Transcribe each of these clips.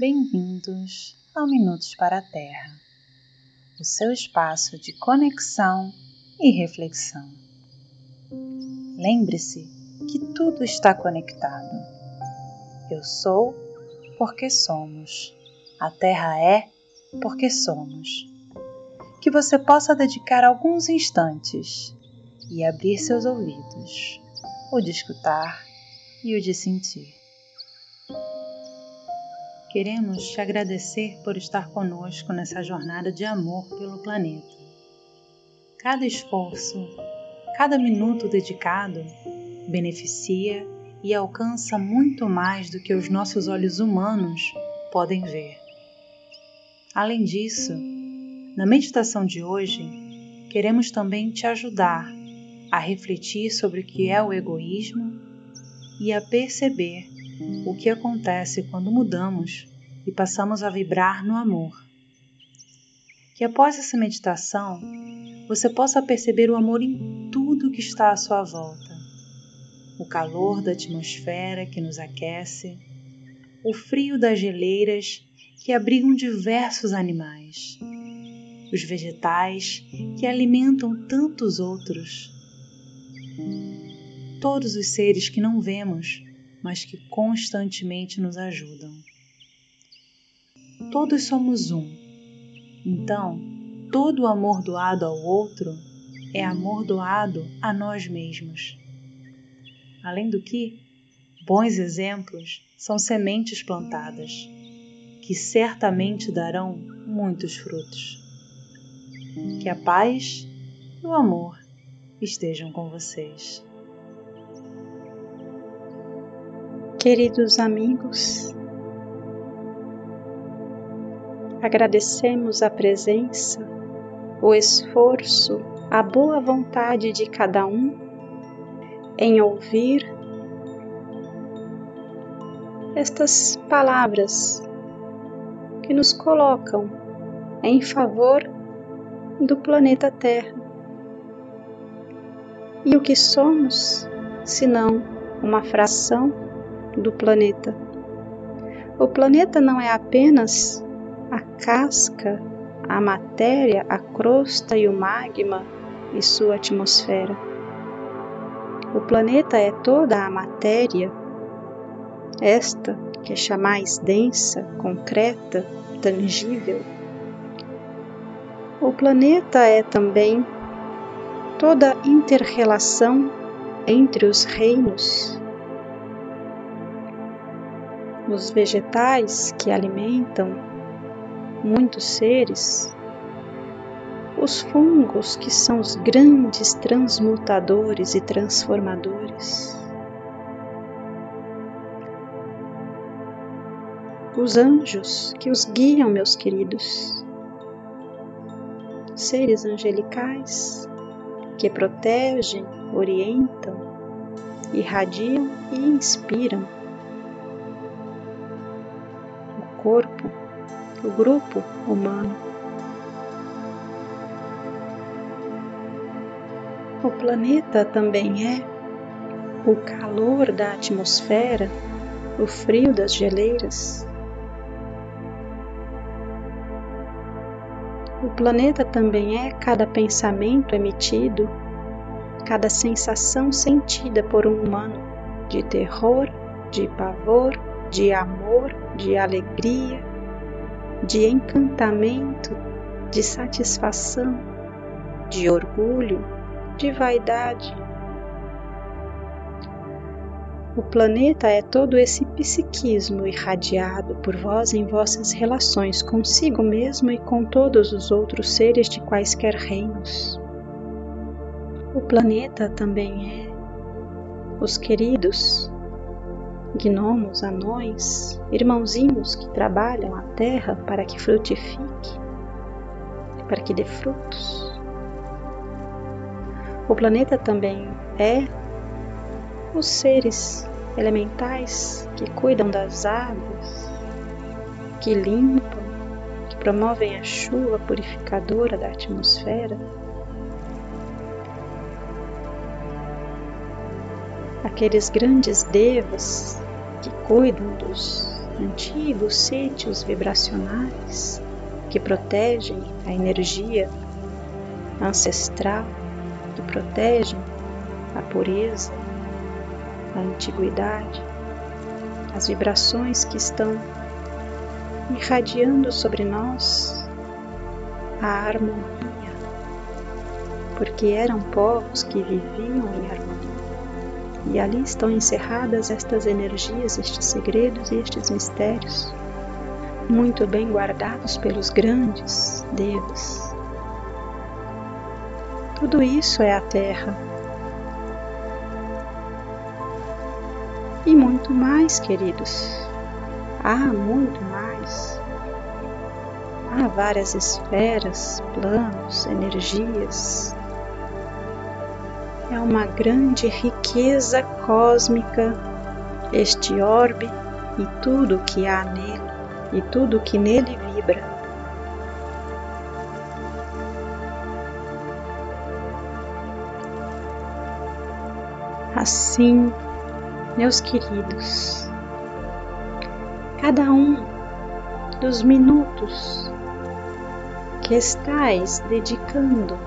Bem-vindos ao Minutos para a Terra, o seu espaço de conexão e reflexão. Lembre-se que tudo está conectado. Eu sou porque somos. A Terra é porque somos. Que você possa dedicar alguns instantes e abrir seus ouvidos, o de escutar e o de sentir. Queremos te agradecer por estar conosco nessa jornada de amor pelo planeta. Cada esforço, cada minuto dedicado beneficia e alcança muito mais do que os nossos olhos humanos podem ver. Além disso, na meditação de hoje, queremos também te ajudar a refletir sobre o que é o egoísmo e a perceber o que acontece quando mudamos e passamos a vibrar no amor. Que após essa meditação você possa perceber o amor em tudo que está à sua volta. O calor da atmosfera que nos aquece, o frio das geleiras que abrigam diversos animais, os vegetais que alimentam tantos outros, todos os seres que não vemos, mas que constantemente nos ajudam. Todos somos um. Então, todo amor doado ao outro é amor doado a nós mesmos. Além do que, bons exemplos são sementes plantadas, que certamente darão muitos frutos. Que a paz e o amor estejam com vocês. Queridos amigos, agradecemos a presença, o esforço, a boa vontade de cada um em ouvir estas palavras que nos colocam em favor do planeta Terra. E o que somos, senão uma fração do planeta. O planeta não é apenas a casca, a matéria, a crosta e o magma e sua atmosfera. O planeta é toda a matéria, esta que é chamais densa, concreta, tangível. O planeta é também toda interrelação entre os reinos os vegetais que alimentam muitos seres, os fungos que são os grandes transmutadores e transformadores, os anjos que os guiam, meus queridos, seres angelicais que protegem, orientam, irradiam e inspiram corpo, o grupo humano. O planeta também é o calor da atmosfera, o frio das geleiras. O planeta também é cada pensamento emitido, cada sensação sentida por um humano de terror, de pavor, de amor, de alegria, de encantamento, de satisfação, de orgulho, de vaidade. O planeta é todo esse psiquismo irradiado por vós em vossas relações consigo mesmo e com todos os outros seres de quaisquer reinos. O planeta também é os queridos gnomos, anões, irmãozinhos que trabalham a terra para que frutifique, para que dê frutos. O planeta também é os seres elementais que cuidam das águas, que limpam, que promovem a chuva purificadora da atmosfera aqueles grandes devas que cuidam dos antigos sítios vibracionais que protegem a energia ancestral, que protegem a pureza, a antiguidade, as vibrações que estão irradiando sobre nós a harmonia, porque eram povos que viviam em harmonia. E ali estão encerradas estas energias, estes segredos e estes mistérios, muito bem guardados pelos grandes deus. Tudo isso é a Terra. E muito mais, queridos. Há muito mais. Há várias esferas, planos, energias, é uma grande riqueza cósmica, este orbe e tudo o que há nele, e tudo o que nele vibra. Assim, meus queridos, cada um dos minutos que estais dedicando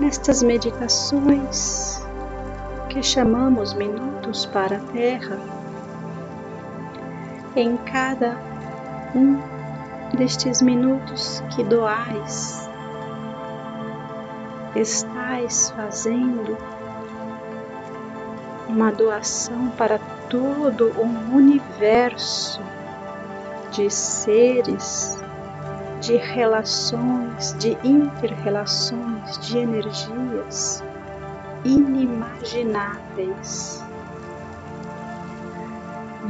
nestas meditações que chamamos minutos para a Terra, em cada um destes minutos que doais, estais fazendo uma doação para todo o universo de seres de relações, de interrelações, de energias inimagináveis.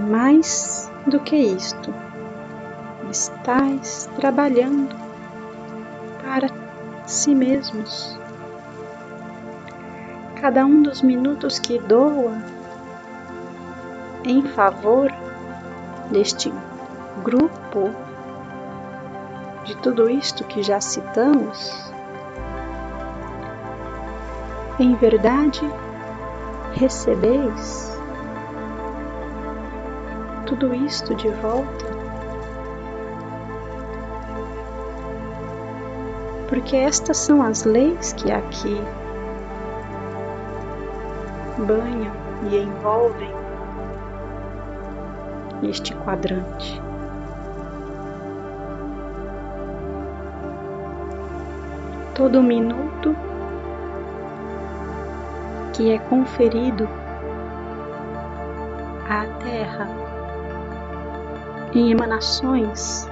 Mais do que isto, estais trabalhando para si mesmos. Cada um dos minutos que doa em favor deste grupo de tudo isto que já citamos, em verdade recebeis tudo isto de volta? Porque estas são as leis que aqui banham e envolvem este quadrante. todo minuto que é conferido à Terra em emanações,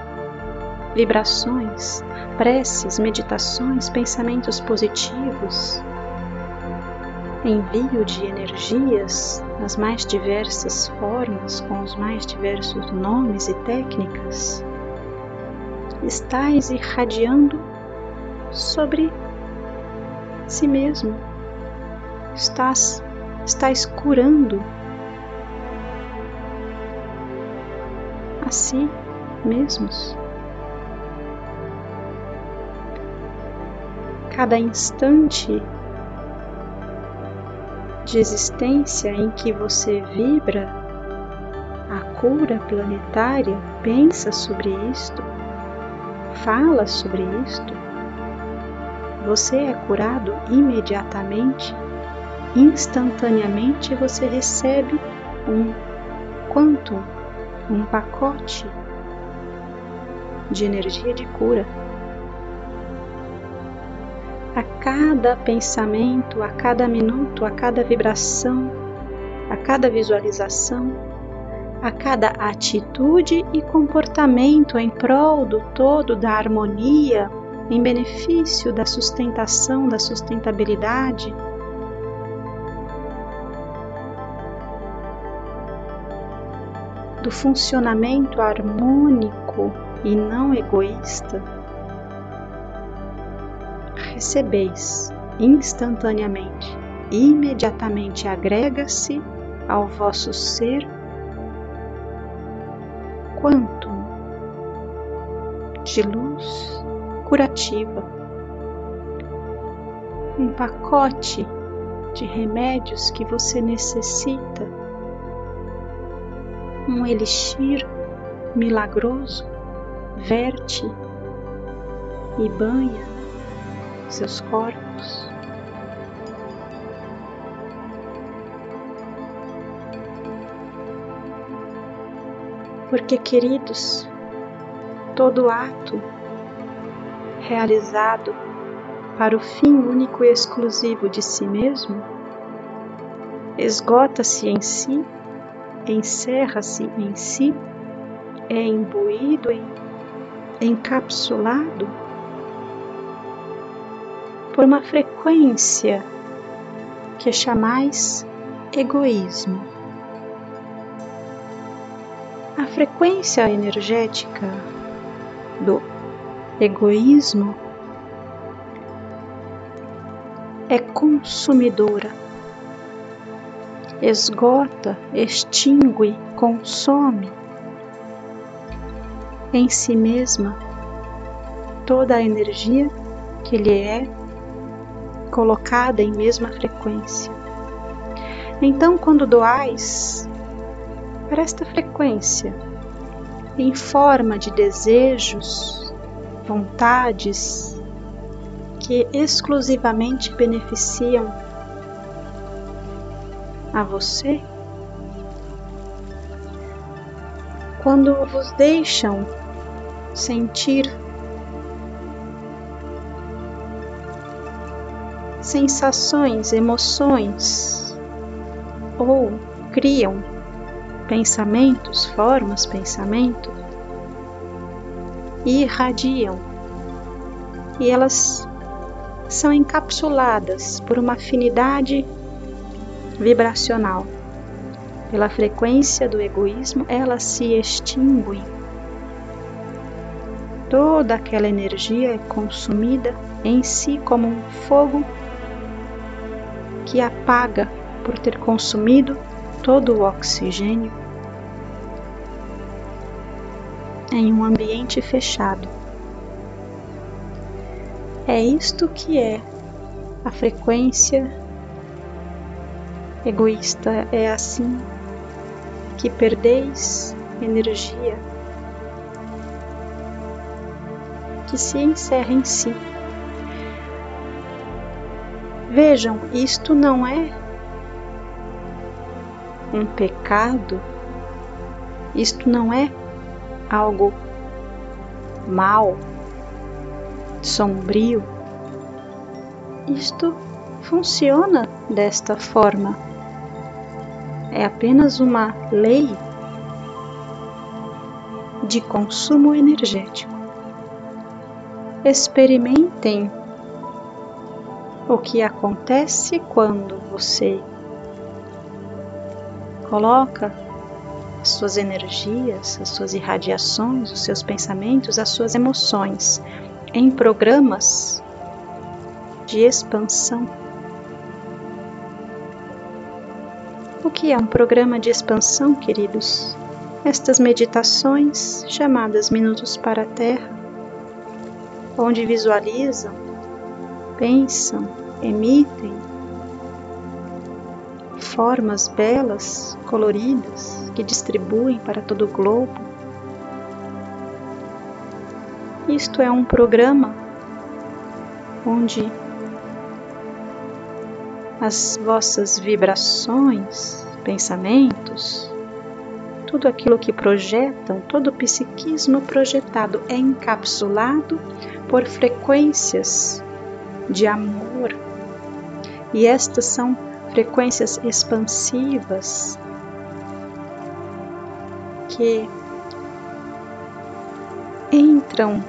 vibrações, preces, meditações, pensamentos positivos, envio de energias nas mais diversas formas, com os mais diversos nomes e técnicas, estais irradiando sobre si mesmo. Estás, estás curando a si mesmos. Cada instante de existência em que você vibra a cura planetária, pensa sobre isto, fala sobre isto, você é curado imediatamente, instantaneamente você recebe um quanto, um pacote de energia de cura. A cada pensamento, a cada minuto, a cada vibração, a cada visualização, a cada atitude e comportamento em prol do todo da harmonia em benefício da sustentação, da sustentabilidade. Do funcionamento harmônico e não egoísta, recebeis instantaneamente, imediatamente agrega-se ao vosso ser quanto de luz curativa, um pacote de remédios que você necessita um elixir milagroso verte e banha seus corpos. Porque, queridos, todo ato realizado para o fim único e exclusivo de si mesmo esgota-se em si, encerra-se em si, é imbuído, encapsulado por uma frequência que chamais egoísmo. A frequência energética do egoísmo é consumidora, esgota, extingue, consome em si mesma toda a energia que lhe é colocada em mesma frequência. Então, quando doais para esta frequência, em forma de desejos, vontades que exclusivamente beneficiam a você, quando vos deixam sentir sensações, emoções ou criam pensamentos, formas pensamento e irradiam. E elas são encapsuladas por uma afinidade vibracional. Pela frequência do egoísmo, elas se extinguem. Toda aquela energia é consumida em si como um fogo que apaga por ter consumido todo o oxigênio em um ambiente fechado. É isto que é a frequência egoísta, é assim que perdeis energia que se encerra em si. Vejam, isto não é um pecado, isto não é algo mal, sombrio. Isto funciona desta forma. É apenas uma lei de consumo energético. Experimentem o que acontece quando você coloca as suas energias, as suas irradiações, os seus pensamentos, as suas emoções em programas de expansão. O que é um programa de expansão, queridos? Estas meditações, chamadas Minutos para a Terra, onde visualizam, pensam, emitem formas belas, coloridas, que distribuem para todo o globo. Isto é um programa onde as vossas vibrações, pensamentos, tudo aquilo que projetam, todo o psiquismo projetado é encapsulado por frequências de amor. E estas são frequências expansivas que entram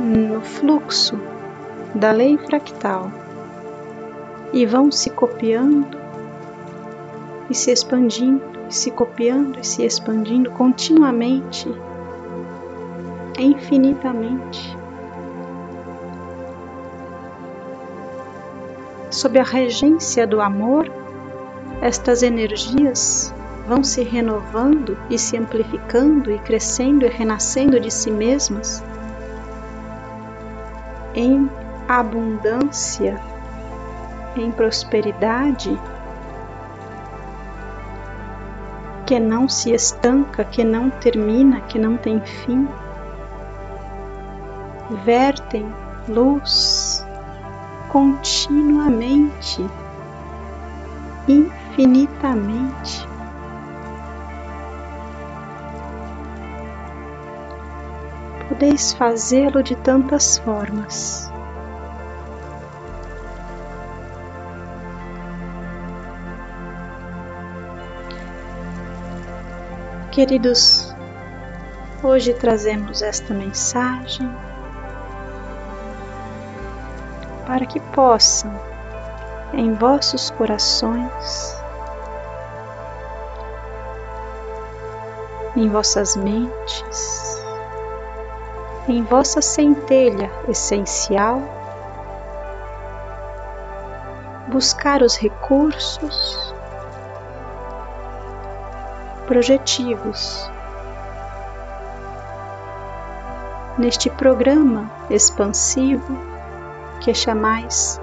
no fluxo da lei fractal e vão se copiando e se expandindo, e se copiando e se expandindo continuamente, infinitamente. sob a regência do amor, estas energias vão se renovando e se amplificando e crescendo e renascendo de si mesmas em abundância, em prosperidade, que não se estanca, que não termina, que não tem fim. Vertem luz continuamente, infinitamente. Podeis fazê-lo de tantas formas. Queridos, hoje trazemos esta mensagem para que possam, em vossos corações, em vossas mentes, em vossa centelha essencial, buscar os recursos projetivos. Neste programa expansivo que chamais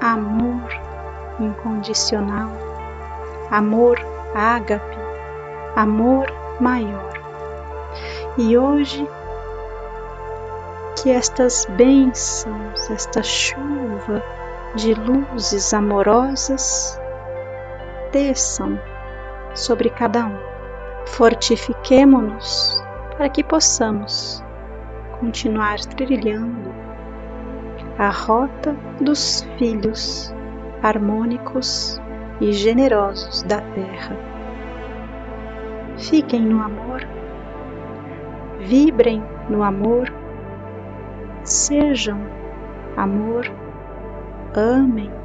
amor incondicional, amor ágape, amor maior. E hoje que estas bênçãos, esta chuva de luzes amorosas desçam sobre cada um fortifiquemo-nos para que possamos continuar trilhando a rota dos filhos harmônicos e generosos da Terra. Fiquem no amor, vibrem no amor, sejam amor, amem